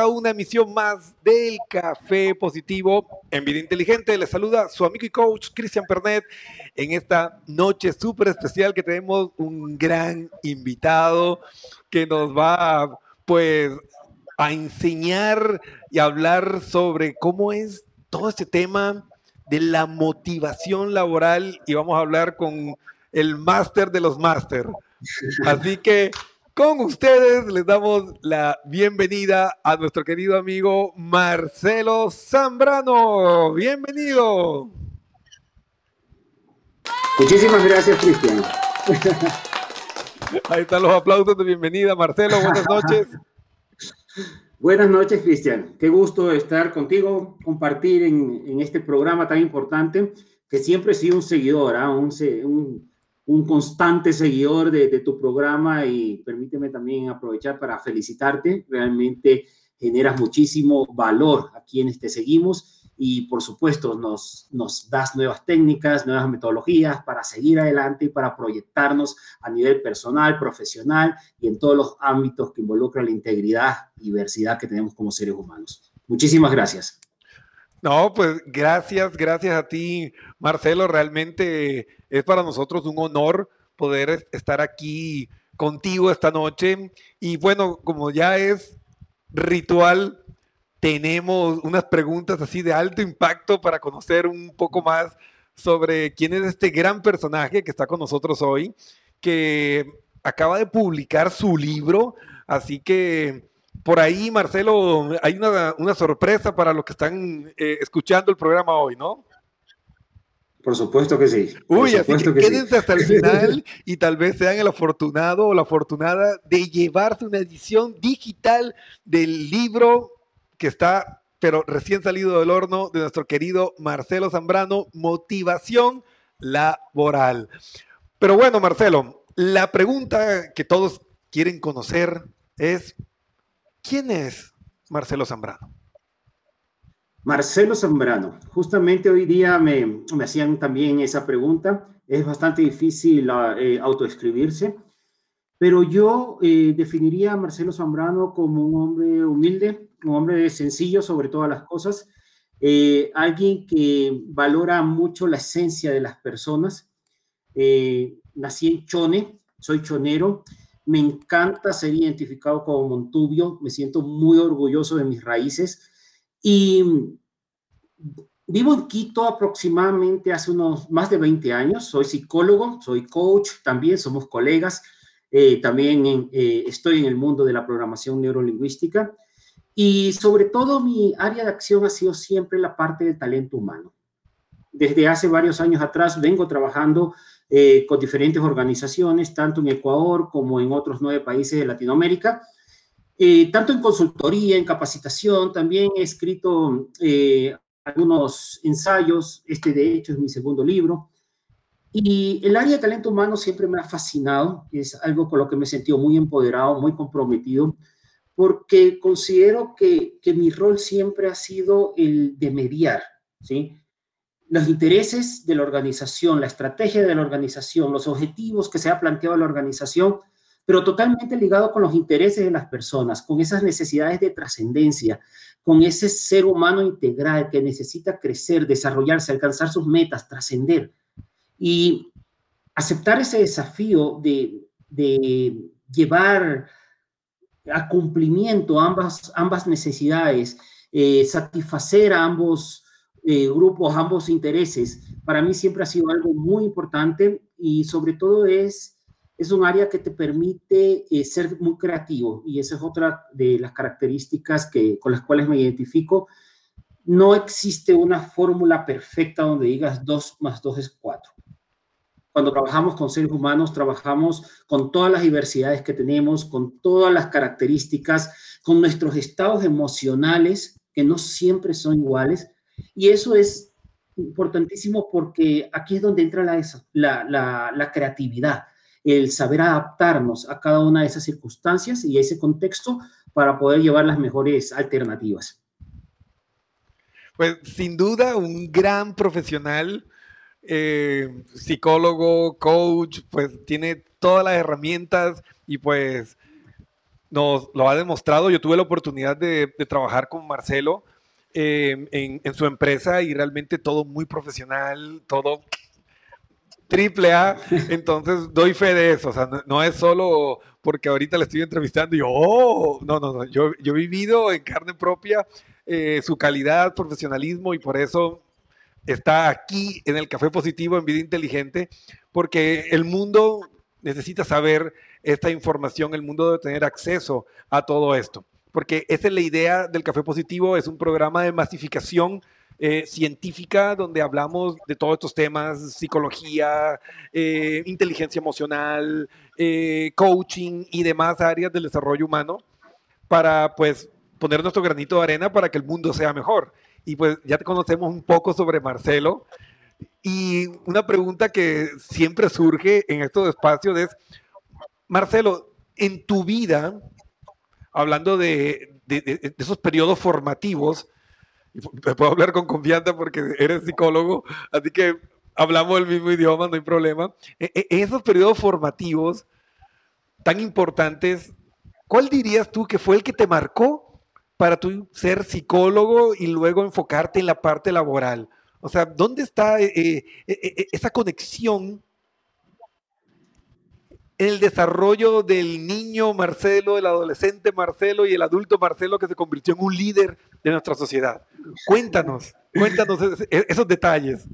a una emisión más del Café Positivo en Vida Inteligente. Les saluda su amigo y coach Cristian Pernet en esta noche súper especial que tenemos un gran invitado que nos va pues a enseñar y hablar sobre cómo es todo este tema de la motivación laboral y vamos a hablar con el máster de los máster. Así que con ustedes les damos la bienvenida a nuestro querido amigo Marcelo Zambrano. Bienvenido. Muchísimas gracias, Cristian. Ahí están los aplausos de bienvenida, Marcelo. Buenas noches. Buenas noches, Cristian. Qué gusto estar contigo, compartir en, este programa tan importante, que siempre he sido un seguidor, un, un, constante seguidor de, tu programa y permíteme también aprovechar para felicitarte. Realmente generas muchísimo valor a quienes te seguimos y por supuesto nos, nos das nuevas técnicas, nuevas metodologías para seguir adelante y para proyectarnos a nivel personal, profesional y en todos los ámbitos que involucran la integridad y diversidad que tenemos como seres humanos. Muchísimas gracias. No, pues gracias, gracias a ti, Marcelo. Realmente es para nosotros un honor poder estar aquí contigo esta noche. Y bueno, como ya es ritual tenemos unas preguntas así de alto impacto para conocer un poco más sobre quién es este gran personaje que está con nosotros hoy, que acaba de publicar su libro, así que por ahí, Marcelo, hay una, sorpresa para los que están eh, escuchando el programa hoy, ¿no? Por supuesto que sí. Uy, así que, quédense hasta el final y tal vez sean el afortunado o la afortunada de llevarse una edición digital del libro que está, pero recién salido del horno, de nuestro querido Marcelo Zambrano, Motivación Laboral. Pero bueno, Marcelo, la pregunta que todos quieren conocer es, ¿quién es Marcelo Zambrano? Marcelo Zambrano, justamente hoy día me, hacían también esa pregunta. Es bastante difícil eh, autoescribirse, pero yo eh, definiría a Marcelo Zambrano como un hombre humilde, un hombre sencillo sobre todas las cosas, eh, alguien que valora mucho la esencia de las personas. Eh, nací en Chone, soy chonero, me encanta ser identificado como Montubio, me siento muy orgulloso de mis raíces y vivo en Quito aproximadamente hace unos más de 20 años, soy psicólogo, soy coach, también somos colegas, eh, también estoy en el mundo de la programación neurolingüística y sobre todo mi área de acción ha sido siempre la parte del talento humano. Desde hace varios años atrás vengo trabajando eh, con diferentes organizaciones, tanto en Ecuador como en otros nueve países de Latinoamérica, eh, tanto en consultoría, en capacitación, también he escrito eh, algunos ensayos, este de hecho es mi segundo libro, y el área de talento humano siempre me ha fascinado, es algo con lo que me he sentido muy empoderado, muy comprometido, porque considero que, mi rol siempre ha sido el de mediar, ¿sí? Los intereses de la organización, la estrategia de la organización, los objetivos que se ha planteado la organización, pero totalmente ligado con los intereses de las personas, con esas necesidades de trascendencia, con ese ser humano integral que necesita crecer, desarrollarse, alcanzar sus metas, trascender. Y aceptar ese desafío de, llevar a cumplimiento ambas, ambas necesidades, eh, satisfacer a ambos eh, grupos, ambos intereses, para mí siempre ha sido algo muy importante y sobre todo es, es un área que te permite eh, ser muy creativo y esa es otra de las características que, con las cuales me identifico. No existe una fórmula perfecta donde digas 2 más 2 es 4 cuando trabajamos con seres humanos, trabajamos con todas las diversidades que tenemos, con todas las características, con nuestros estados emocionales, que no siempre son iguales. Y eso es importantísimo porque aquí es donde entra la, la, creatividad, el saber adaptarnos a cada una de esas circunstancias y a ese contexto para poder llevar las mejores alternativas. Pues sin duda un gran profesional eh, psicólogo, coach, pues tiene todas las herramientas y pues nos lo ha demostrado. Yo tuve la oportunidad de, trabajar con Marcelo eh, en, su empresa y realmente todo muy profesional, todo triple A. Entonces doy fe de eso. O sea, no, es solo porque ahorita le estoy entrevistando y yo, oh, no, no, no. Yo, yo he vivido en carne propia eh, su calidad, profesionalismo y por eso está aquí en el Café Positivo en Vida Inteligente, porque el mundo necesita saber esta información, el mundo debe tener acceso a todo esto, porque esa es la idea del Café Positivo, es un programa de masificación eh, científica donde hablamos de todos estos temas, psicología, eh, inteligencia emocional, eh, coaching y demás áreas del desarrollo humano para pues poner nuestro granito de arena para que el mundo sea mejor. Y pues ya te conocemos un poco sobre Marcelo. Y una pregunta que siempre surge en estos espacios es, Marcelo, en tu vida, hablando de, de, esos periodos formativos, puedo hablar con confianza porque eres psicólogo, así que hablamos el mismo idioma, no hay problema. En e, esos periodos formativos tan importantes, ¿cuál dirías tú que fue el que te marcó para tú ser psicólogo y luego enfocarte en la parte laboral? O sea, ¿dónde está eh, eh, eh, esa conexión el desarrollo del niño Marcelo, del adolescente Marcelo y el adulto Marcelo que se convirtió en un líder de nuestra sociedad? Cuéntanos, cuéntanos esos detalles.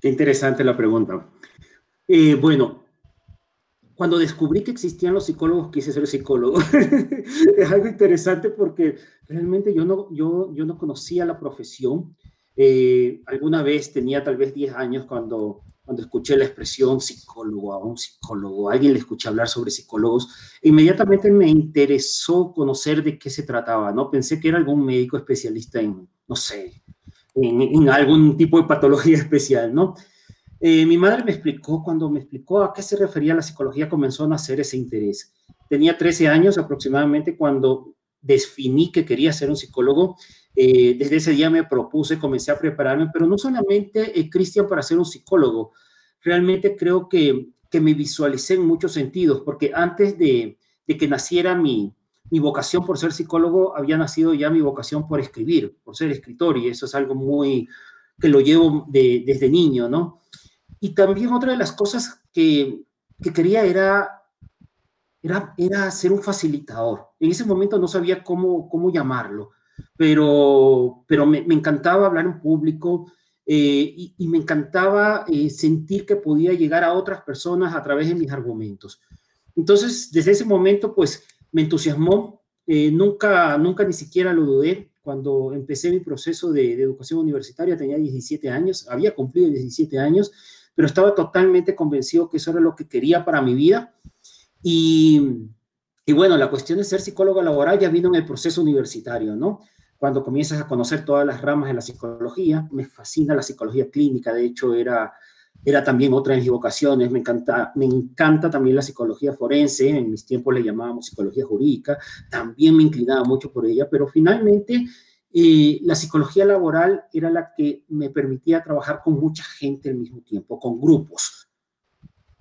Qué interesante la pregunta. bueno, cuando descubrí que existían los psicólogos, quise ser psicólogo. es algo interesante porque realmente yo no, yo, yo no conocía la profesión. Eh, alguna vez tenía tal vez 10 años cuando, cuando escuché la expresión psicólogo a un psicólogo, alguien le escuché hablar sobre psicólogos, inmediatamente me interesó conocer de qué se trataba, ¿no? Pensé que era algún médico especialista en, no sé, en, en algún tipo de patología especial, ¿no? Eh, mi madre me explicó, cuando me explicó a qué se refería la psicología, comenzó a nacer ese interés. Tenía 13 años aproximadamente cuando definí que quería ser un psicólogo eh, desde ese día me propuse, comencé a prepararme, pero no solamente, eh, Cristian, para ser un psicólogo. Realmente creo que, que me visualicé en muchos sentidos, porque antes de, de que naciera mi, mi vocación por ser psicólogo, había nacido ya mi vocación por escribir, por ser escritor, y eso es algo muy que lo llevo de, desde niño, ¿no? Y también otra de las cosas que, que quería era, era, era ser un facilitador. En ese momento no sabía cómo, cómo llamarlo pero, pero me, encantaba hablar en público eh, y, me encantaba eh, sentir que podía llegar a otras personas a través de mis argumentos. Entonces, desde ese momento, pues me entusiasmó, eh, nunca, nunca ni siquiera lo dudé. Cuando empecé mi proceso de, de educación universitaria tenía 17 años, había cumplido 17 años, pero estaba totalmente convencido que eso era lo que quería para mi vida. Y, y bueno, la cuestión de ser psicólogo laboral ya vino en el proceso universitario, ¿no? Cuando comienzas a conocer todas las ramas de la psicología, me fascina la psicología clínica, de hecho era, era también otra de mis vocaciones, me encanta, me encanta también la psicología forense, en mis tiempos le llamábamos psicología jurídica, también me inclinaba mucho por ella, pero finalmente eh, la psicología laboral era la que me permitía trabajar con mucha gente al mismo tiempo, con grupos,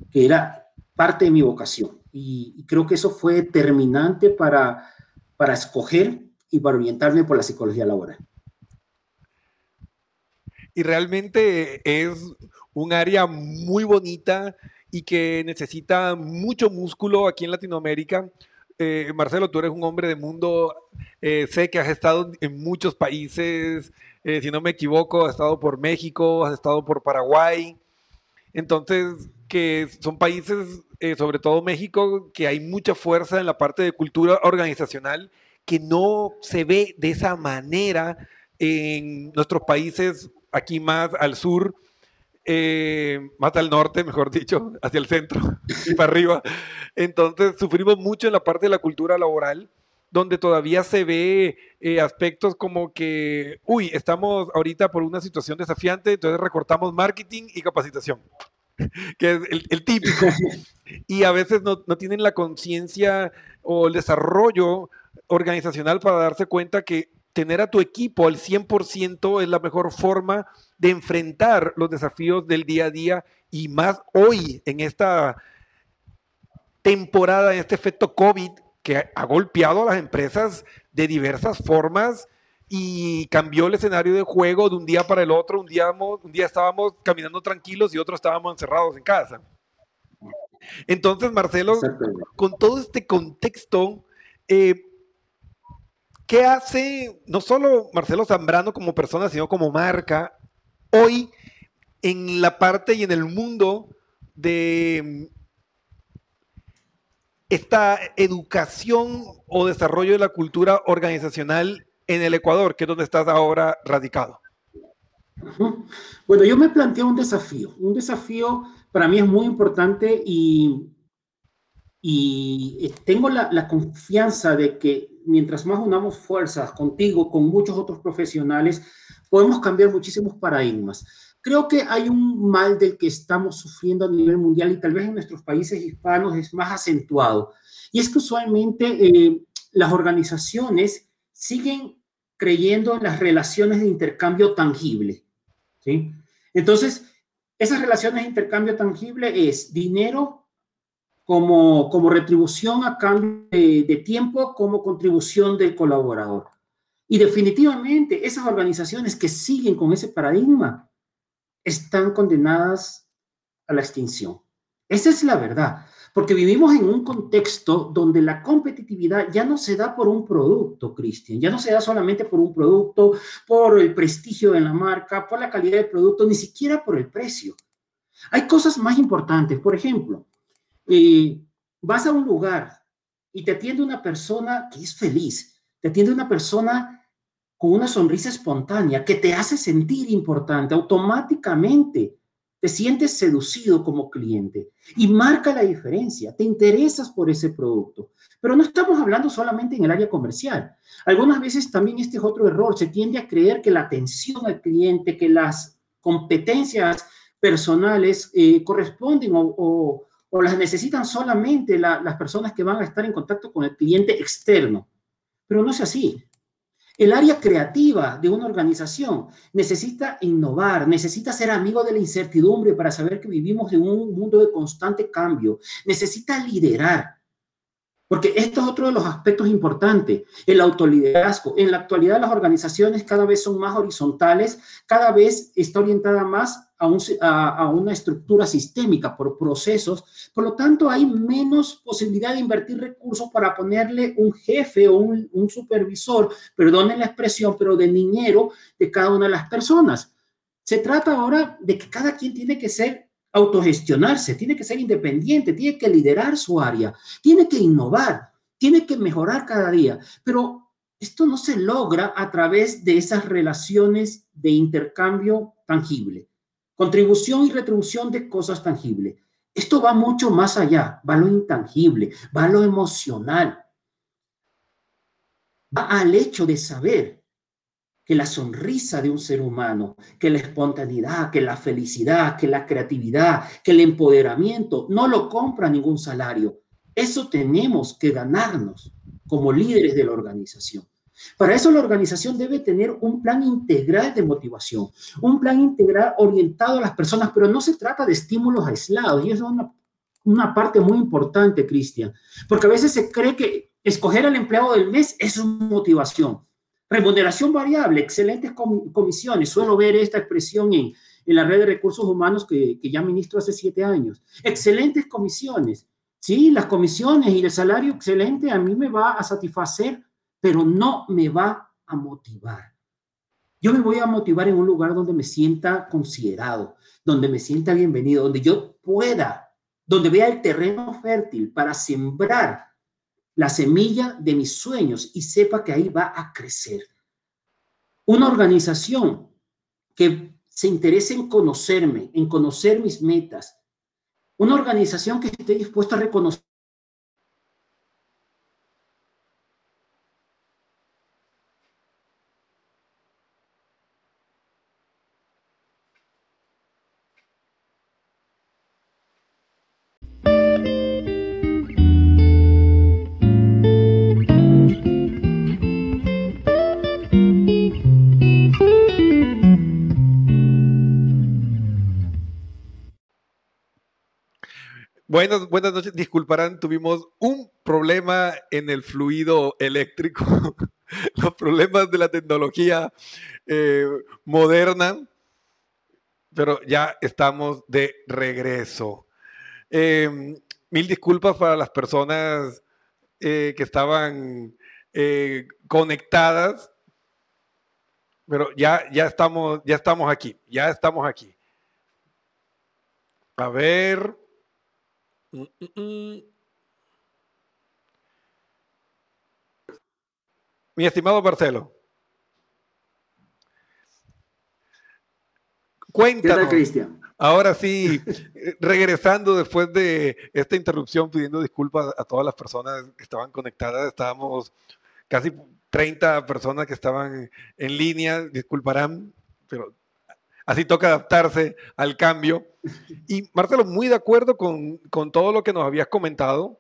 que era parte de mi vocación y, creo que eso fue determinante para, para escoger y para orientarme por la psicología laboral. Y realmente es un área muy bonita y que necesita mucho músculo aquí en Latinoamérica. Eh, Marcelo, tú eres un hombre de mundo, eh, sé que has estado en muchos países, eh, si no me equivoco, has estado por México, has estado por Paraguay, entonces que son países eh, sobre todo México, que hay mucha fuerza en la parte de cultura organizacional que no se ve de esa manera en nuestros países aquí más al sur, eh, más al norte, mejor dicho, hacia el centro y para arriba. Entonces sufrimos mucho en la parte de la cultura laboral, donde todavía se ve eh, aspectos como que, uy, estamos ahorita por una situación desafiante, entonces recortamos marketing y capacitación. que es el, típico, y a veces no, tienen la conciencia o el desarrollo organizacional para darse cuenta que tener a tu equipo al 100% es la mejor forma de enfrentar los desafíos del día a día y más hoy en esta temporada, en este efecto COVID que ha golpeado a las empresas de diversas formas y cambió el escenario de juego de un día para el otro. Un día, un día estábamos caminando tranquilos y otro estábamos encerrados en casa. Entonces, Marcelo, con todo este contexto, eh, ¿qué hace no solo Marcelo Zambrano como persona, sino como marca hoy en la parte y en el mundo de esta educación o desarrollo de la cultura organizacional en el Ecuador, que es donde estás ahora radicado? Bueno, yo me planteo un desafío. Un desafío para mí es muy importante y, y tengo la, la, confianza de que mientras más unamos fuerzas contigo, con muchos otros profesionales, podemos cambiar muchísimos paradigmas. Creo que hay un mal del que estamos sufriendo a nivel mundial y tal vez en nuestros países hispanos es más acentuado. Y es que usualmente eh, las organizaciones siguen creyendo en las relaciones de intercambio tangible. ¿sí? Entonces, esas relaciones de intercambio tangible es dinero como, como retribución a cambio de, de tiempo, como contribución del colaborador. Y definitivamente esas organizaciones que siguen con ese paradigma están condenadas a la extinción. Esa es la verdad, porque vivimos en un contexto donde la competitividad ya no se da por un producto, Cristian, ya no se da solamente por un producto, por el prestigio de la marca, por la calidad del producto, ni siquiera por el precio. Hay cosas más importantes, por ejemplo, eh, vas a un lugar y te atiende una persona que es feliz, te atiende una persona con una sonrisa espontánea que te hace sentir importante, automáticamente te sientes seducido como cliente y marca la diferencia, te interesas por ese producto. Pero no estamos hablando solamente en el área comercial. Algunas veces también este es otro error, se tiende a creer que la atención al cliente, que las competencias personales eh, corresponden o, las necesitan solamente las personas que van a estar en contacto con el cliente externo. Pero no es así. El área creativa de una organización necesita innovar, necesita ser amigo de la incertidumbre para saber que vivimos en un mundo de constante cambio, necesita liderar. Porque esto es otro de los aspectos importantes, el autoliderazgo. En la actualidad las organizaciones cada vez son más horizontales, cada vez está orientada más a, una estructura sistémica por procesos, por lo tanto hay menos posibilidad de invertir recursos para ponerle un jefe o un, un supervisor, perdonen la expresión, pero de niñero de cada una de las personas. Se trata ahora de que cada quien tiene que ser autogestionarse, tiene que ser independiente, tiene que liderar su área, tiene que innovar, tiene que mejorar cada día, pero esto no se logra a través de esas relaciones de intercambio tangible. Contribución y retribución de cosas tangibles. Esto va mucho más allá, va lo intangible, va lo emocional. Va al hecho de saber que la sonrisa de un ser humano, que la espontaneidad, que la felicidad, que la creatividad, que el empoderamiento no lo compra ningún salario. Eso tenemos que ganarnos como líderes de la organización. Para eso la organización debe tener un plan integral de motivación, un plan integral orientado a las personas, pero no se trata de estímulos aislados. Y eso es una, una parte muy importante, Cristian, porque a veces se cree que escoger al empleado del mes es una motivación. Remuneración variable, excelentes comisiones. Suelo ver esta expresión en, en la red de recursos humanos que, que ya ministro hace siete años. Excelentes comisiones. Sí, las comisiones y el salario excelente a mí me va a satisfacer pero no me va a motivar. Yo me voy a motivar en un lugar donde me sienta considerado, donde me sienta bienvenido, donde yo pueda, donde vea el terreno fértil para sembrar la semilla de mis sueños y sepa que ahí va a crecer. Una organización que se interese en conocerme, en conocer mis metas. Una organización que esté dispuesta a reconocer Buenas, buenas noches. Disculparán, tuvimos un problema en el fluido eléctrico. Los problemas de la tecnología eh, moderna. Pero ya estamos de regreso. Em, mil disculpas para las personas eh, que estaban eh, conectadas. Pero ya, ya, estamos, ya estamos aquí. Ya estamos aquí. A ver. Mm, mm, mm. Mi estimado Marcelo. Cuéntanos. Cristian? Ahora sí, regresando después de esta interrupción, pidiendo disculpas a todas las personas que estaban conectadas, estábamos casi 30 personas que estaban en línea, disculparán, pero así toca adaptarse al cambio. Y Marcelo, muy de acuerdo con, todo lo que nos habías comentado,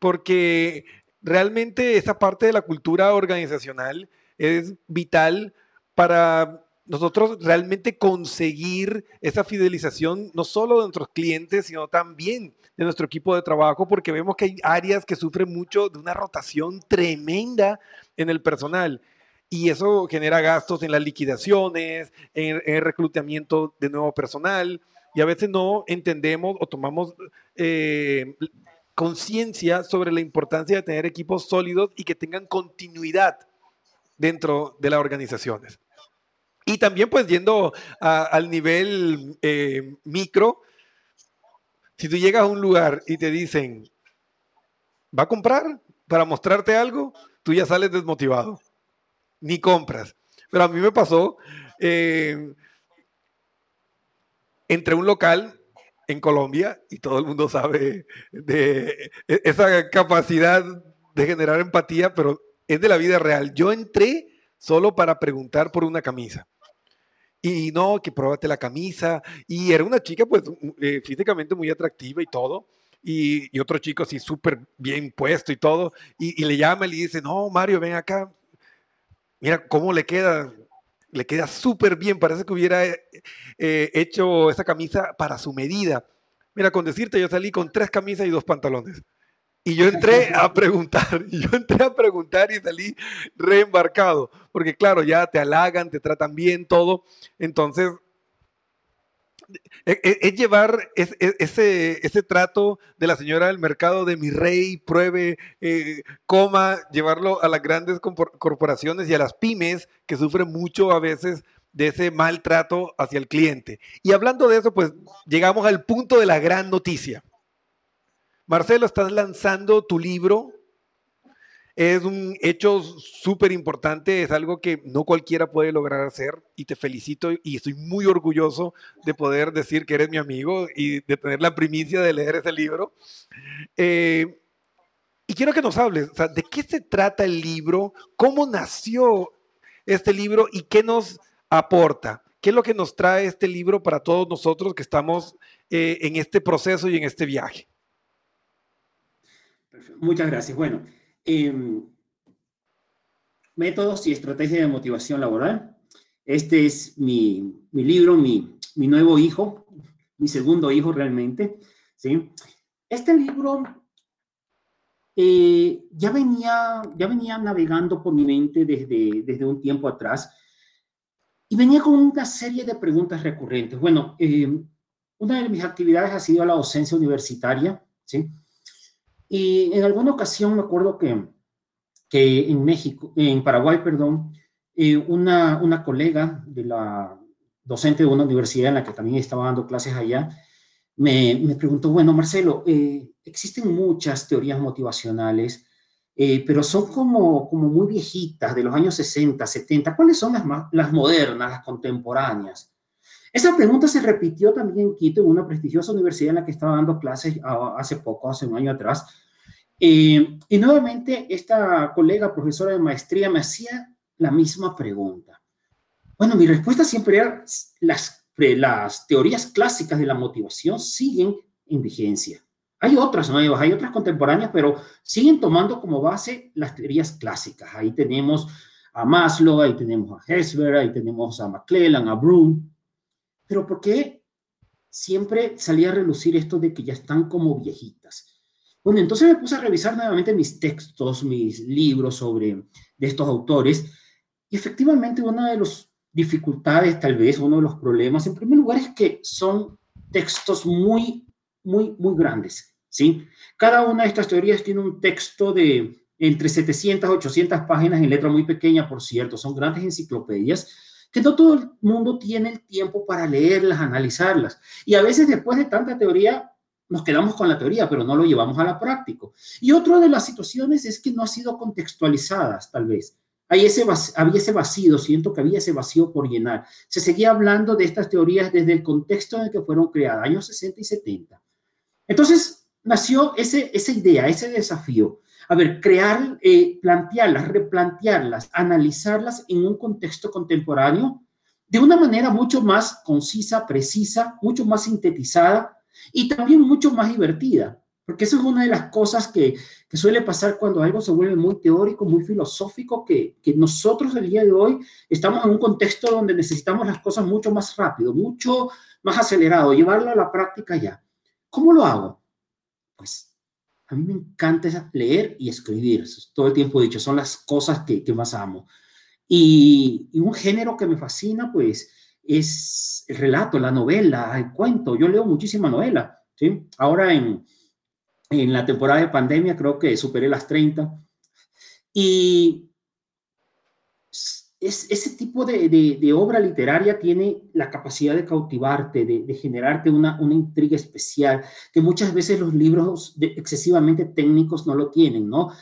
porque realmente esa parte de la cultura organizacional es vital para nosotros realmente conseguir esa fidelización, no solo de nuestros clientes, sino también de nuestro equipo de trabajo, porque vemos que hay áreas que sufren mucho de una rotación tremenda en el personal y eso genera gastos en las liquidaciones, en, el reclutamiento de nuevo personal, y a veces no entendemos o tomamos eh, conciencia sobre la importancia de tener equipos sólidos y que tengan continuidad dentro de las organizaciones. Y también pues yendo al nivel eh, micro, si tú llegas a un lugar y te dicen, ¿va a comprar para mostrarte algo? Tú ya sales desmotivado ni compras. Pero a mí me pasó, eh, entre un local en Colombia, y todo el mundo sabe de e, esa capacidad de generar empatía, pero es de la vida real. Yo entré solo para preguntar por una camisa. Y no, que pruébate la camisa. Y era una chica, pues, eh, físicamente muy atractiva y todo. Y, otro chico así súper bien puesto y todo. Y, y, le llama y le dice, no, Mario, ven acá. Mira cómo le queda, le queda súper bien. Parece que hubiera eh, eh, hecho esa camisa para su medida. Mira, con decirte, yo salí con tres camisas y dos pantalones. Y yo entré a preguntar, y yo entré a preguntar y salí reembarcado, porque claro, ya te halagan, te tratan bien, todo. Entonces, es, llevar ese, ese trato de la señora del mercado de mi rey, pruebe, eh, coma, llevarlo a las grandes corporaciones y a las pymes que sufren mucho a veces de ese maltrato hacia el cliente. Y hablando de eso, pues llegamos al punto de la gran noticia. Marcelo, estás lanzando tu libro es un hecho súper importante, es algo que no cualquiera puede lograr hacer y te felicito y estoy muy orgulloso de poder decir que eres mi amigo y de tener la primicia de leer ese libro. Eh, y quiero que nos hables, ¿de qué se trata el libro? ¿Cómo nació este libro y qué nos aporta? ¿Qué es lo que nos trae este libro para todos nosotros que estamos eh, en este proceso y en este viaje? Muchas gracias. Bueno, Em, métodos y estrategia de motivación laboral. Este es mi, mi libro, mi, mi, nuevo hijo, mi segundo hijo realmente. ¿sí? Este libro eh, ya, venía, ya venía navegando por mi mente desde, desde un tiempo atrás y venía con una serie de preguntas recurrentes. Bueno, em, una de mis actividades ha sido la docencia universitaria, ¿sí? Y en alguna ocasión me acuerdo que, que en México, en Paraguay, perdón, eh, una, una colega de la docente de una universidad en la que también estaba dando clases allá, me, me preguntó, bueno, Marcelo, eh, existen muchas teorías motivacionales, eh, pero son como, como muy viejitas, de los años 60, 70. ¿Cuáles son las, las modernas, las contemporáneas? Esa pregunta se repitió también en Quito, en una prestigiosa universidad en la que estaba dando clases hace poco, hace un año atrás. Eh, y nuevamente esta colega profesora de maestría me hacía la misma pregunta. Bueno, mi respuesta siempre era, las, las teorías clásicas de la motivación siguen en vigencia. Hay otras nuevas, hay otras contemporáneas, pero siguen tomando como base las teorías clásicas. Ahí tenemos a Maslow, ahí tenemos a Hesber, ahí tenemos a McClellan, a Broom. Pero ¿por qué siempre salía a relucir esto de que ya están como viejitas. Bueno, entonces me puse a revisar nuevamente mis textos, mis libros sobre de estos autores, y efectivamente una de las dificultades, tal vez uno de los problemas, en primer lugar, es que son textos muy, muy, muy grandes, ¿sí? Cada una de estas teorías tiene un texto de entre 700 800 páginas en letra muy pequeña, por cierto, son grandes enciclopedias que no todo el mundo tiene el tiempo para leerlas, analizarlas. Y a veces después de tanta teoría, nos quedamos con la teoría, pero no lo llevamos a la práctica. Y otra de las situaciones es que no ha sido contextualizadas, tal vez. Hay ese había ese vacío, siento que había ese vacío por llenar. Se seguía hablando de estas teorías desde el contexto en el que fueron creadas, años 60 y 70. Entonces nació ese, esa idea, ese desafío a ver, crear, eh, plantearlas, replantearlas, analizarlas en un contexto contemporáneo de una manera mucho más concisa, precisa, mucho más sintetizada y también mucho más divertida. Porque eso es una de las cosas que, que suele pasar cuando algo se vuelve muy teórico, muy filosófico, que, que nosotros el día de hoy estamos en un contexto donde necesitamos las cosas mucho más rápido, mucho más acelerado, llevarlo a la práctica ya. ¿Cómo lo hago? Pues a mí me encanta leer y escribir. Todo el tiempo he dicho, son las cosas que, más amo. Y, un género que me fascina, pues, es el relato, la novela, el cuento. Yo leo muchísima novela, ¿sí? Ahora en, en la temporada de pandemia creo que superé las 30. Y es, ese tipo de, obra literaria tiene la capacidad de cautivarte, de, generarte una, intriga especial, que muchas veces los libros excesivamente técnicos no lo tienen, ¿no?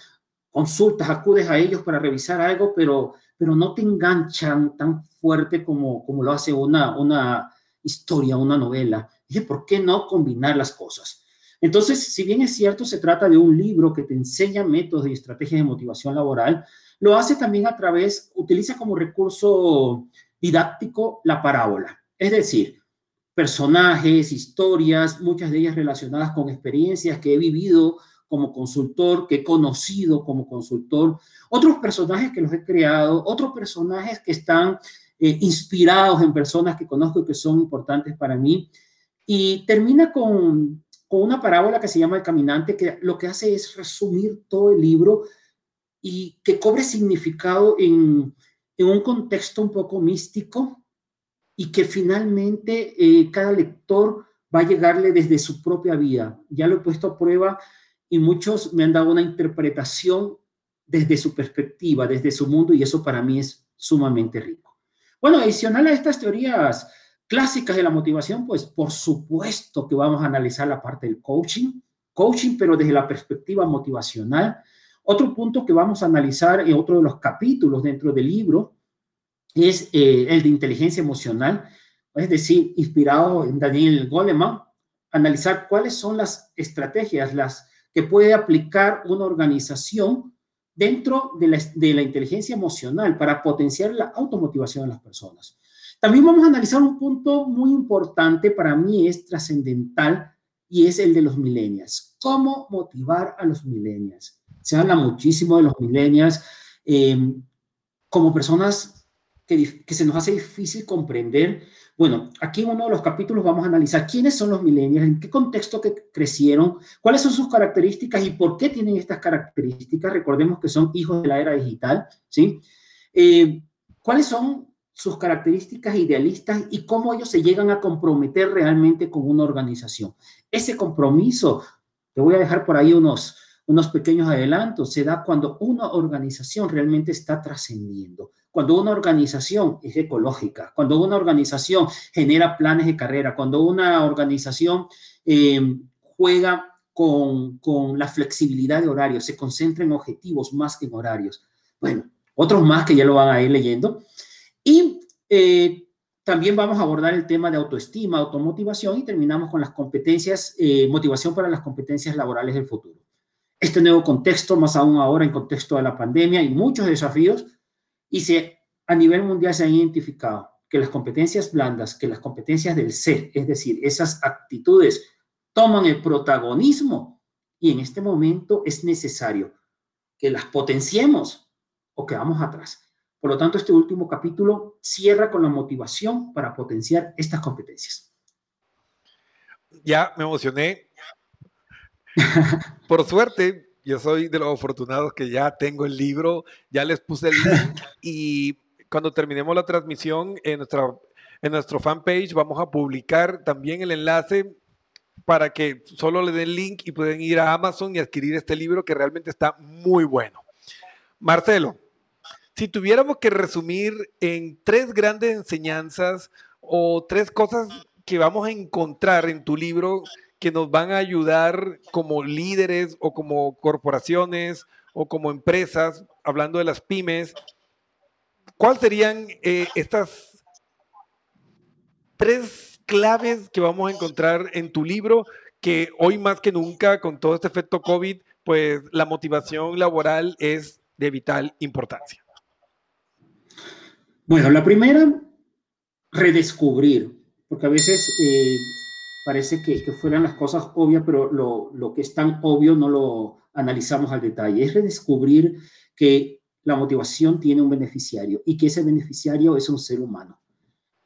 Consultas, acudes a ellos para revisar algo, pero, pero no te enganchan tan fuerte como, como lo hace una, una historia, una novela. Dije, ¿por qué no combinar las cosas? Entonces, si bien es cierto, se trata de un libro que te enseña métodos y estrategias de motivación laboral, lo hace también a través, utiliza como recurso didáctico la parábola. Es decir, personajes, historias, muchas de ellas relacionadas con experiencias que he vivido como consultor, que he conocido como consultor, otros personajes que los he creado, otros personajes que están eh, inspirados en personas que conozco y que son importantes para mí. Y termina con, con una parábola que se llama El Caminante, que lo que hace es resumir todo el libro y que cobre significado en, un contexto un poco místico y que finalmente eh, cada lector va a llegarle desde su propia vida. Ya lo he puesto a prueba y muchos me han dado una interpretación desde su perspectiva, desde su mundo, y eso para mí es sumamente rico. Bueno, adicional a estas teorías clásicas de la motivación, pues por supuesto que vamos a analizar la parte del coaching, coaching, pero desde la perspectiva motivacional, otro punto que vamos a analizar en otro de los capítulos dentro del libro es eh, el de inteligencia emocional, es decir, inspirado en Daniel Goleman, analizar cuáles son las estrategias las que puede aplicar una organización dentro de la, de la inteligencia emocional para potenciar la automotivación de las personas. También vamos a analizar un punto muy importante, para mí es trascendental, y es el de los millennials. ¿Cómo motivar a los millennials? Se habla muchísimo de los millennials em, como personas que, que, se nos hace difícil comprender. Bueno, aquí en uno de los capítulos vamos a analizar quiénes son los millennials, en qué contexto que crecieron, cuáles son sus características y por qué tienen estas características. Recordemos que son hijos de la era digital, ¿sí? Eh, ¿Cuáles son sus características idealistas y cómo ellos se llegan a comprometer realmente con una organización? Ese compromiso, te voy a dejar por ahí unos unos pequeños adelantos, se da cuando una organización realmente está trascendiendo, cuando una organización es ecológica, cuando una organización genera planes de carrera, cuando una organización eh, juega con, la flexibilidad de horarios, se concentra en objetivos más que en horarios. Bueno, otros más que ya lo van a ir leyendo. Y eh, también vamos a abordar el tema de autoestima, automotivación y terminamos con las competencias, eh, motivación para las competencias laborales del futuro este nuevo contexto, más aún ahora en contexto de la pandemia y muchos desafíos, y se, a nivel mundial se han identificado que las competencias blandas, que las competencias del ser, es decir, esas actitudes toman el protagonismo y en este momento es necesario que las potenciemos o quedamos atrás. Por lo tanto, este último capítulo cierra con la motivación para potenciar estas competencias. ya me emocioné. Por suerte, yo soy de los afortunados que ya tengo el libro, ya les puse el link y cuando terminemos la transmisión en, nuestra, en nuestro fanpage vamos a publicar también el enlace para que solo le den link y pueden ir a Amazon y adquirir este libro que realmente está muy bueno. Marcelo, si tuviéramos que resumir en tres grandes enseñanzas o tres cosas que vamos a encontrar en tu libro que nos van a ayudar como líderes o como corporaciones o como empresas, hablando de las pymes, ¿cuáles serían eh, estas tres claves que vamos a encontrar en tu libro que hoy más que nunca, con todo este efecto COVID, pues la motivación laboral es de vital importancia? Bueno, la primera, redescubrir, porque a veces eh, parece que, fueran las cosas obvias, pero lo, lo, que es tan obvio no lo analizamos al detalle. Es redescubrir que la motivación tiene un beneficiario y que ese beneficiario es un ser humano.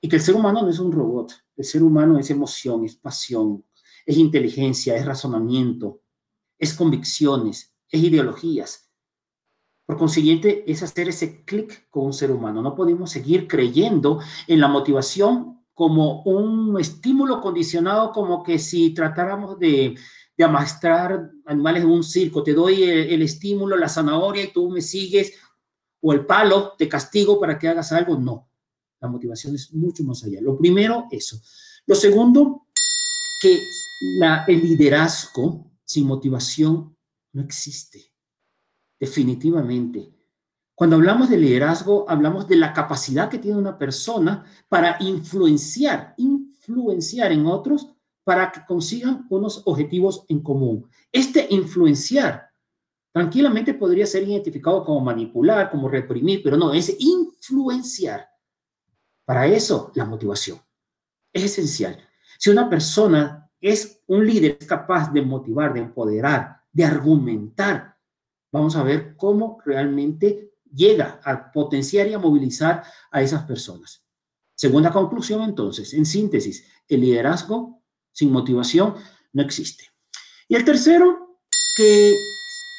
Y que el ser humano no es un robot, el ser humano es emoción, es pasión, es inteligencia, es razonamiento, es convicciones, es ideologías, por consiguiente, es hacer ese clic con un ser humano. No podemos seguir creyendo en la motivación como un estímulo condicionado, como que si tratáramos de, de amastrar animales en un circo, te doy el, estímulo, la zanahoria y tú me sigues, o el palo, te castigo para que hagas algo. No, la motivación es mucho más allá. Lo primero, eso. Lo segundo, que el liderazgo sin motivación no existe definitivamente. Cuando hablamos de liderazgo, hablamos de la capacidad que tiene una persona para influenciar, influenciar en otros para que consigan unos objetivos en común. Este influenciar tranquilamente podría ser identificado como manipular, como reprimir, pero no, es influenciar. Para eso, la motivación es esencial. Si una persona es un líder, capaz de motivar, de empoderar, de argumentar, vamos a ver cómo realmente llega a potenciar y a movilizar a esas personas. Segunda conclusión, entonces, en síntesis, el liderazgo sin motivación no existe. Y el tercero, que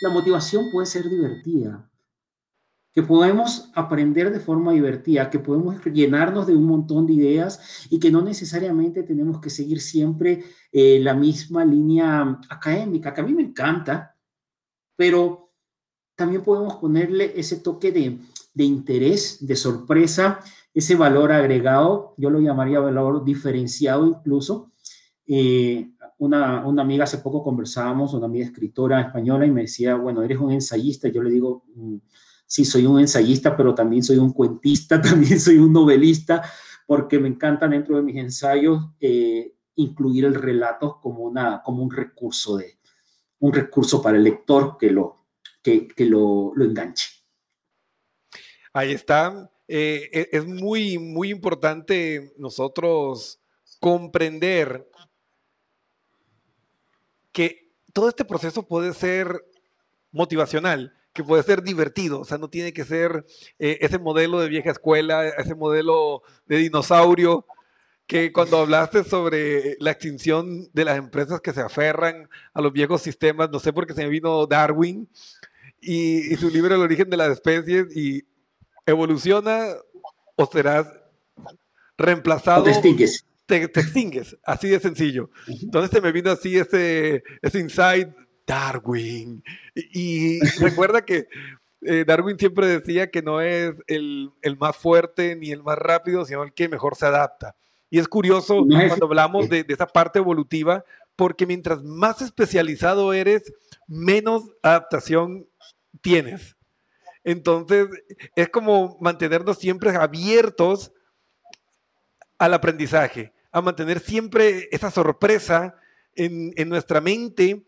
la motivación puede ser divertida, que podemos aprender de forma divertida, que podemos llenarnos de un montón de ideas y que no necesariamente tenemos que seguir siempre eh, la misma línea académica, que a mí me encanta, pero también podemos ponerle ese toque de, interés, de sorpresa, ese valor agregado, yo lo llamaría valor diferenciado incluso. Eh, una, una, amiga hace poco conversábamos, una amiga escritora española, y me decía, bueno, eres un ensayista. Yo le digo, mm, sí, soy un ensayista, pero también soy un cuentista, también soy un novelista, porque me encanta dentro de mis ensayos eh, incluir el relato como, una, como un recurso de un recurso para el lector que lo, que, lo, enganche. Ahí está. Eh, e, es muy, muy importante nosotros comprender que todo este proceso puede ser motivacional, que puede ser divertido, o sea, no tiene que ser eh, ese modelo de vieja escuela, ese modelo de dinosaurio, que cuando hablaste sobre la extinción de las empresas que se aferran a los viejos sistemas, no sé por qué se me vino Darwin, y, su libro El origen de las especies y evoluciona o serás reemplazado. te extingues. Te, extingues, así de sencillo. Entonces se me vino así ese, ese insight, Darwin. Y, recuerda que eh, Darwin siempre decía que no es el, el, más fuerte ni el más rápido, sino el que mejor se adapta. Y es curioso cuando hablamos de, de, esa parte evolutiva, porque mientras más especializado eres, menos adaptación tienes. Entonces, es como mantenernos siempre abiertos al aprendizaje, a mantener siempre esa sorpresa en, nuestra mente,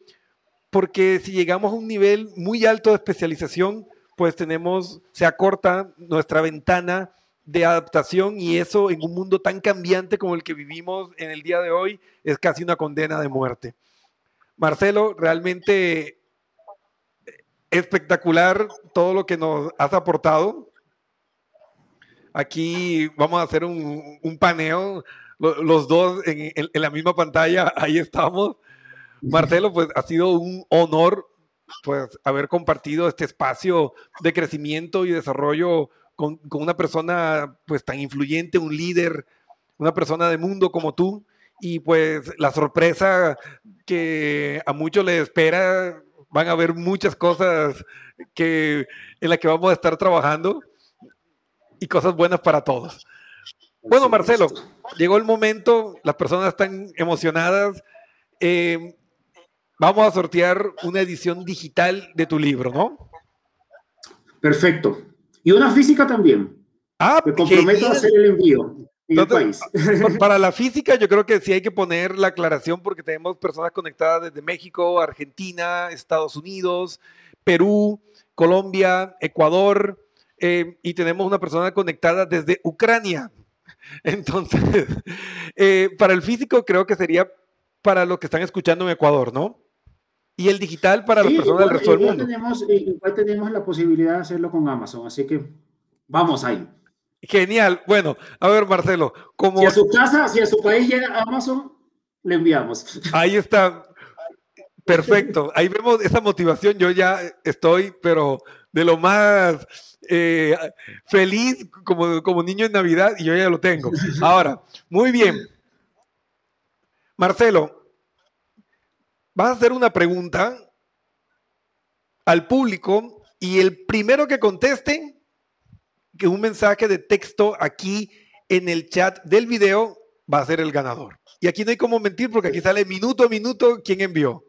porque si llegamos a un nivel muy alto de especialización, pues tenemos, se acorta nuestra ventana de adaptación y eso en un mundo tan cambiante como el que vivimos en el día de hoy es casi una condena de muerte. Marcelo, realmente espectacular todo lo que nos has aportado. Aquí vamos a hacer un, paneo los dos en, en, la misma pantalla, ahí estamos. Marcelo, pues ha sido un honor pues haber compartido este espacio de crecimiento y desarrollo con, con, una persona pues tan influyente, un líder, una persona de mundo como tú. Y pues la sorpresa que a muchos les espera, van a haber muchas cosas que, en las que vamos a estar trabajando y cosas buenas para todos. Bueno, Marcelo, llegó el momento, las personas están emocionadas. Eh, vamos a sortear una edición digital de tu libro, ¿no? Perfecto. Y una física también. Ah, Me comprometo a hacer el envío. Para la física, yo creo que sí hay que poner la aclaración porque tenemos personas conectadas desde México, Argentina, Estados Unidos, Perú, Colombia, Ecuador, eh, y tenemos una persona conectada desde Ucrania. Entonces, eh, para el físico creo que sería para los que están escuchando en Ecuador, ¿no? Y el digital para las personas del resto del mundo. Tenemos, igual tenemos la posibilidad de hacerlo con Amazon, así que vamos ahí. Genial. Bueno, a ver, Marcelo, como... Si a su casa, si a su país llega Amazon, le enviamos. Ahí está. Perfecto. Ahí vemos esa motivación. Yo ya estoy, pero de lo más eh, feliz como, como niño en Navidad y yo ya lo tengo. Ahora, muy bien. Marcelo, vas a hacer una pregunta al público y el primero que conteste que un mensaje de texto aquí en el chat del video va a ser el ganador. Y aquí no hay como mentir porque aquí sale minuto a minuto quién envió.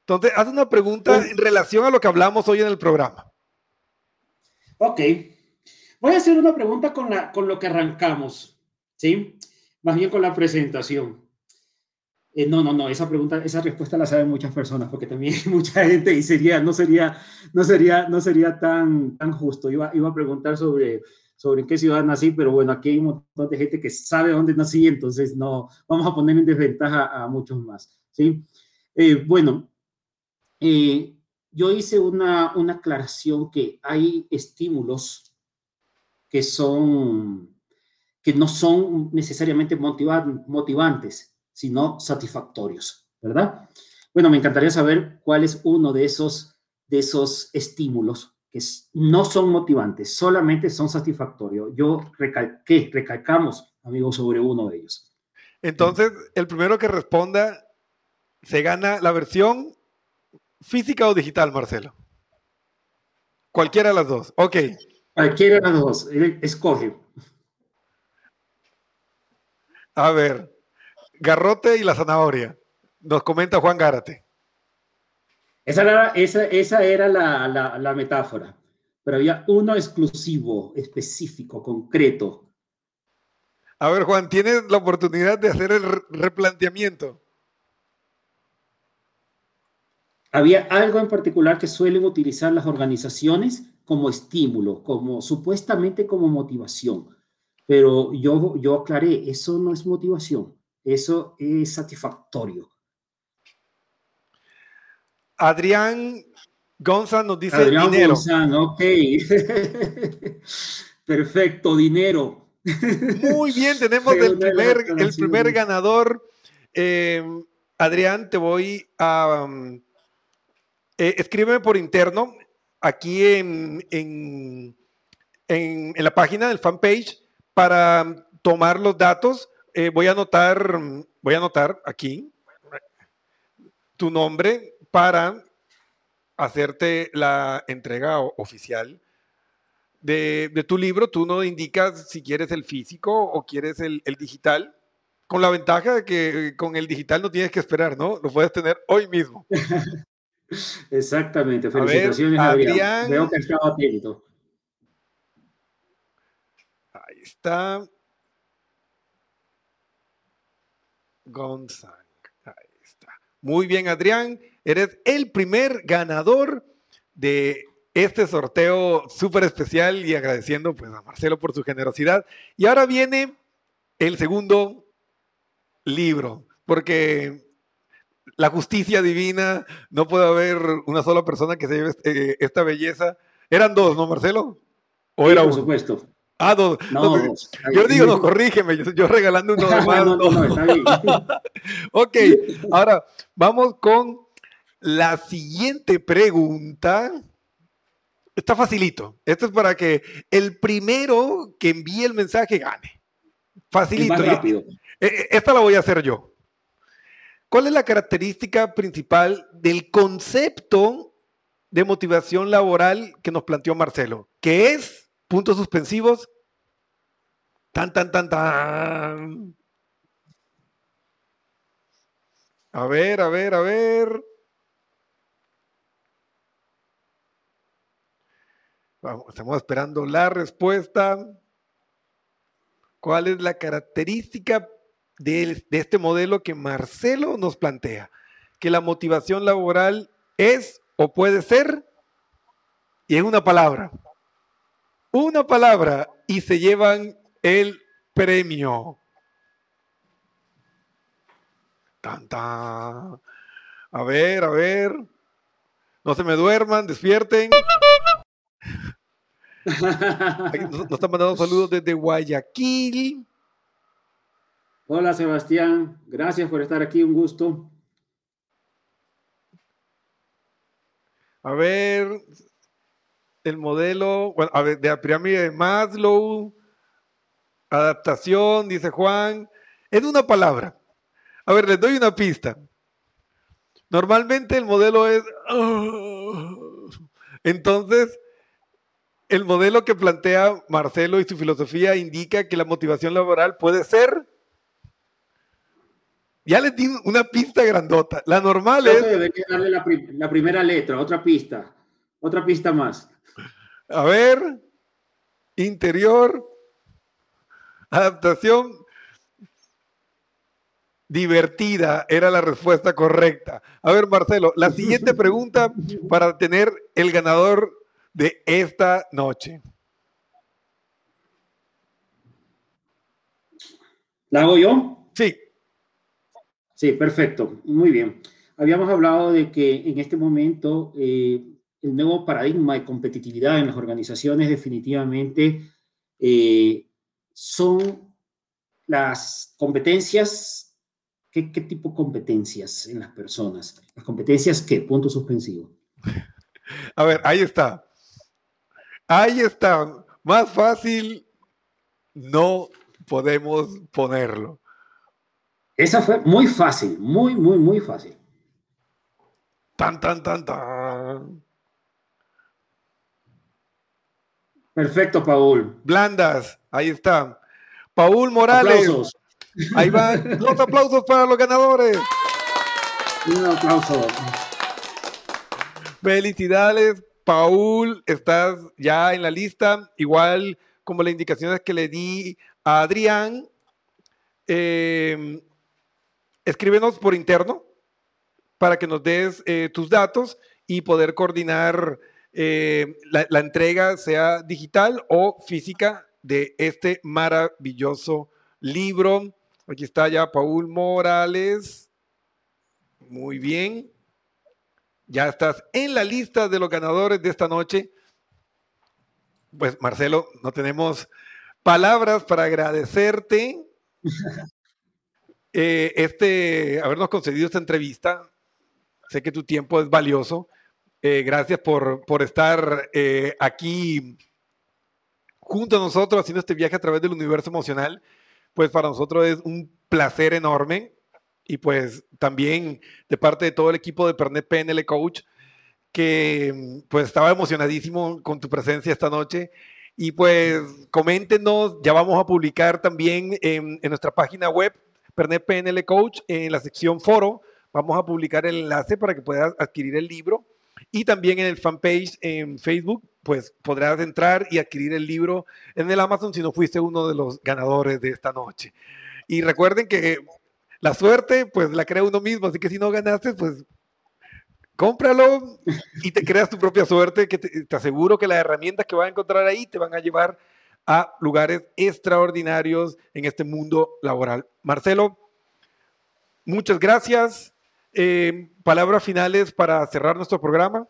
Entonces, haz una pregunta en relación a lo que hablamos hoy en el programa. Ok. Voy a hacer una pregunta con, la, con lo que arrancamos, ¿sí? Más bien con la presentación. Eh, no, no, no, esa pregunta, esa respuesta la saben muchas personas, porque también mucha gente y sería, no sería, no sería, no sería tan, tan justo. Iba, iba a preguntar sobre, sobre qué ciudad nací, pero bueno, aquí hay un montón de gente que sabe dónde nací, entonces no, vamos a poner en desventaja a muchos más, ¿sí? Eh, bueno, eh, yo hice una, una aclaración que hay estímulos que son, que no son necesariamente motivantes, sino satisfactorios, ¿verdad? Bueno, me encantaría saber cuál es uno de esos, de esos estímulos que no son motivantes, solamente son satisfactorios. Yo recalqué, recalcamos, amigos, sobre uno de ellos. Entonces, el primero que responda se gana la versión física o digital, Marcelo. Cualquiera de las dos. Ok. Cualquiera de las dos. Escoge. A ver. Garrote y la zanahoria. Nos comenta Juan Gárate. Esa era, esa, era la, metáfora, pero había uno exclusivo, específico, concreto. A ver, Juan, tienes la oportunidad de hacer el replanteamiento. Había algo en particular que suelen utilizar las organizaciones como estímulo, como supuestamente como motivación. Pero yo, yo aclaré, eso no es motivación. Eso es satisfactorio. Adrián González nos dice Adrián dinero. ok. Perfecto, dinero. Muy bien, tenemos el primer, el primer ganador. Eh, Adrián, te voy a... Um, eh, escríbeme por interno aquí en, en, en, la página del fanpage para tomar los datos eh, voy a anotar, voy a anotar aquí tu nombre para hacerte la entrega oficial de, tu libro. Tú no indicas si quieres el físico o quieres el, digital, con la ventaja de que con el digital no tienes que esperar, ¿no? Lo puedes tener hoy mismo. Exactamente. Felicitaciones, Adrián. Veo que estaba atento. Ahí está. González. Ahí está. Muy bien, Adrián. Eres el primer ganador de este sorteo súper especial y agradeciendo pues, a Marcelo por su generosidad. Y ahora viene el segundo libro, porque la justicia divina, no puede haber una sola persona que se lleve eh, esta belleza. Eran dos, ¿no, Marcelo? ¿O era por supuesto. Ah, dos. No, yo digo, no, corrígeme, yo, regalando uno de más. no, no, no, está bien. ok, ahora vamos con la siguiente pregunta. Está facilito. Esto es para que el primero que envíe el mensaje gane. Facilito. más rápido. E, e, esta la voy a hacer yo. ¿Cuál es la característica principal del concepto de motivación laboral que nos planteó Marcelo? Que es, puntos suspensivos, tan, tan, tan, tan. A ver, a ver, a ver. estamos esperando la respuesta. ¿Cuál es la característica de, este modelo que Marcelo nos plantea? Que la motivación laboral es o puede ser, y es una palabra, una palabra, y se llevan el premio. Tan, A ver, a ver. No se me duerman, despierten. Nos, están mandando saludos desde Guayaquil. Hola Sebastián, gracias por estar aquí, un gusto. A ver, el modelo, bueno, a ver, de la pirámide de Maslow, adaptación, dice Juan, es una palabra. A ver, les doy una pista. Normalmente el modelo es... Entonces, el modelo que plantea Marcelo y su filosofía indica que la motivación laboral puede ser. Ya les di una pista grandota. La normal es. Darle la, la, primera letra, otra pista. Otra pista más. A ver. Interior. Adaptación. Divertida era la respuesta correcta. A ver, Marcelo, la siguiente pregunta para tener el ganador de esta noche? ¿La hago yo? Sí. Sí, perfecto. Muy bien. Habíamos hablado de que en este momento eh, el nuevo paradigma de competitividad en las organizaciones definitivamente eh, son las competencias. ¿Qué, ¿Qué tipo de competencias en las personas? Las competencias, ¿qué? Punto suspensivo. A ver, ahí está. Ahí está. Más fácil no podemos ponerlo. Esa fue muy fácil, muy, muy, muy fácil. Tan, tan, tan, tan. Perfecto, Paul. Blandas, ahí está. Paul Morales. Aplausos. Ahí van los aplausos para los ganadores. Un aplauso. Felicidades, Paul, estás ya en la lista, igual como las indicaciones que le di a Adrián. Em, escríbenos por interno para que nos des eh, tus datos y poder coordinar eh, la, la, entrega, sea digital o física, de este maravilloso libro. Aquí está ya Paul Morales. Muy bien. Ya estás en la lista de los ganadores de esta noche. Pues Marcelo, no tenemos palabras para agradecerte eh, este, habernos concedido esta entrevista. Sé que tu tiempo es valioso. Eh, gracias por, por estar eh, aquí junto a nosotros haciendo este viaje a través del universo emocional. Pues para nosotros es un placer enorme y pues también de parte de todo el equipo de Pernet PNL Coach, que pues estaba emocionadísimo con tu presencia esta noche. Y pues coméntenos, ya vamos a publicar también en, nuestra página web, Pernet PNL Coach, en la sección foro, vamos a publicar el enlace para que puedas adquirir el libro. Y también en el fanpage en Facebook, pues podrás entrar y adquirir el libro en el Amazon si no fuiste uno de los ganadores de esta noche. Y recuerden que la suerte, pues la crea uno mismo, así que si no ganaste, pues cómpralo y te creas tu propia suerte, que te, aseguro que las herramientas que vas a encontrar ahí te van a llevar a lugares extraordinarios en este mundo laboral. Marcelo, muchas gracias. Eh, palabras finales para cerrar nuestro programa.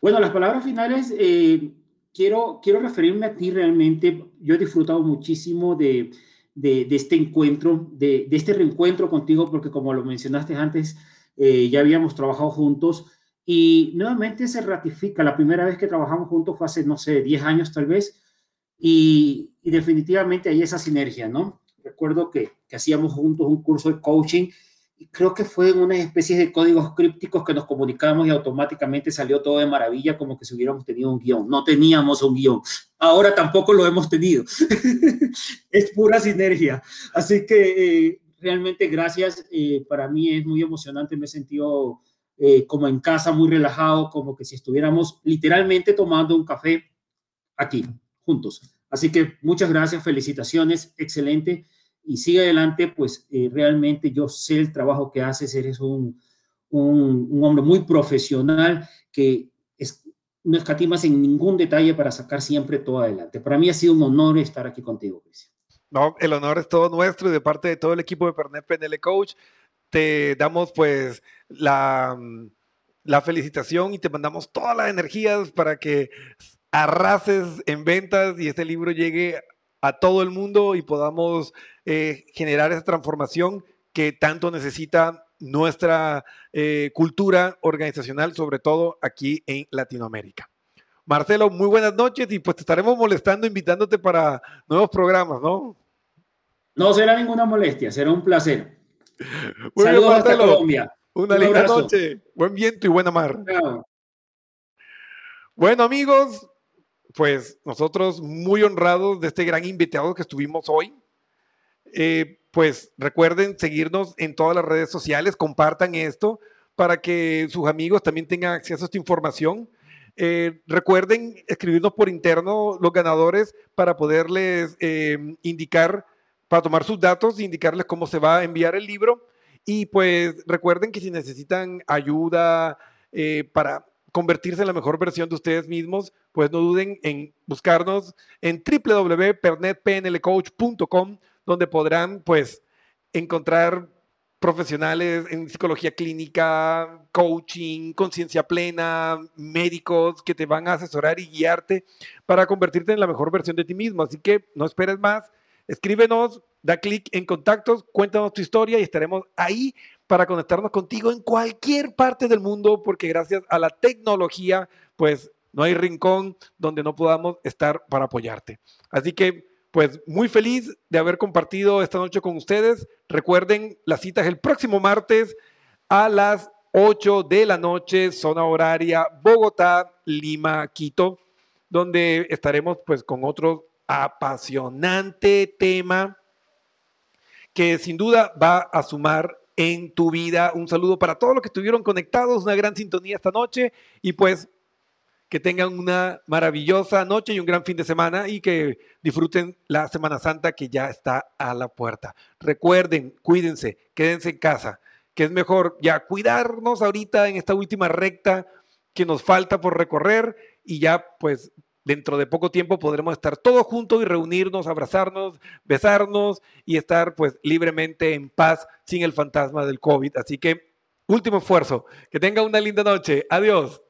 Bueno, las palabras finales, eh, quiero, quiero referirme a ti realmente. Yo he disfrutado muchísimo de, de, este encuentro, de, de, este reencuentro contigo, porque como lo mencionaste antes, eh, ya habíamos trabajado juntos y nuevamente se ratifica. La primera vez que trabajamos juntos fue hace, no sé, 10 años tal vez, y, y definitivamente hay esa sinergia, ¿no? Recuerdo que, que hacíamos juntos un curso de coaching creo que fue en una especie de códigos crípticos que nos comunicamos y automáticamente salió todo de maravilla como que si hubiéramos tenido un guion. No teníamos un guion. Ahora tampoco lo hemos tenido. es pura sinergia. Así que eh, realmente gracias. Eh, para mí es muy emocionante. Me he sentido eh, como en casa, muy relajado, como que si estuviéramos literalmente tomando un café aquí, juntos. Así que muchas gracias, felicitaciones, excelente y sigue adelante, pues eh, realmente yo sé el trabajo que haces, eres un, un, hombre muy profesional que es, no escatimas en ningún detalle para sacar siempre todo adelante. Para mí ha sido un honor estar aquí contigo, Cristian. No, el honor es todo nuestro y de parte de todo el equipo de Pernet PNL Coach, te damos pues la, la felicitación y te mandamos todas las energías para que arrases en ventas y este libro llegue a todo el mundo y podamos eh, generar esa transformación que tanto necesita nuestra eh, cultura organizacional, sobre todo aquí en Latinoamérica. Marcelo, muy buenas noches y pues te estaremos molestando, invitándote para nuevos programas, ¿no? No será ninguna molestia, será un placer. Saludos hasta Colombia. Una linda noche, buen viento y buena mar. Bueno amigos, pues nosotros muy honrados de este gran invitado que estuvimos hoy. Eh, pues recuerden seguirnos en todas las redes sociales, compartan esto para que sus amigos también tengan acceso a esta información. Eh, recuerden escribirnos por interno los ganadores para poderles eh, indicar, para tomar sus datos e indicarles cómo se va a enviar el libro. Y pues recuerden que si necesitan ayuda para convertirse en la mejor versión de ustedes mismos, pues no duden en buscarnos en www.pernetpnlcoach.com, donde podrán pues encontrar profesionales en psicología clínica, coaching, conciencia plena, médicos que te van a asesorar y guiarte para convertirte en la mejor versión de ti mismo. Así que no esperes más, escríbenos, da clic en contactos, cuéntanos tu historia y estaremos ahí para conectarnos contigo en cualquier parte del mundo, porque gracias a la tecnología, pues no hay rincón donde no podamos estar para apoyarte. Así que, pues muy feliz de haber compartido esta noche con ustedes. Recuerden, la cita es el próximo martes a las 8 de la noche, zona horaria Bogotá, Lima, Quito, donde estaremos pues con otro apasionante tema que sin duda va a sumar en tu vida. Un saludo para todos los que estuvieron conectados, una gran sintonía esta noche y pues que tengan una maravillosa noche y un gran fin de semana y que disfruten la Semana Santa que ya está a la puerta. Recuerden, cuídense, quédense en casa, que es mejor ya cuidarnos ahorita en esta última recta que nos falta por recorrer y ya pues dentro de poco tiempo podremos estar todos juntos y reunirnos, abrazarnos, besarnos y estar pues libremente en paz sin el fantasma del COVID. Así que último esfuerzo. Que tenga una linda noche. Adiós.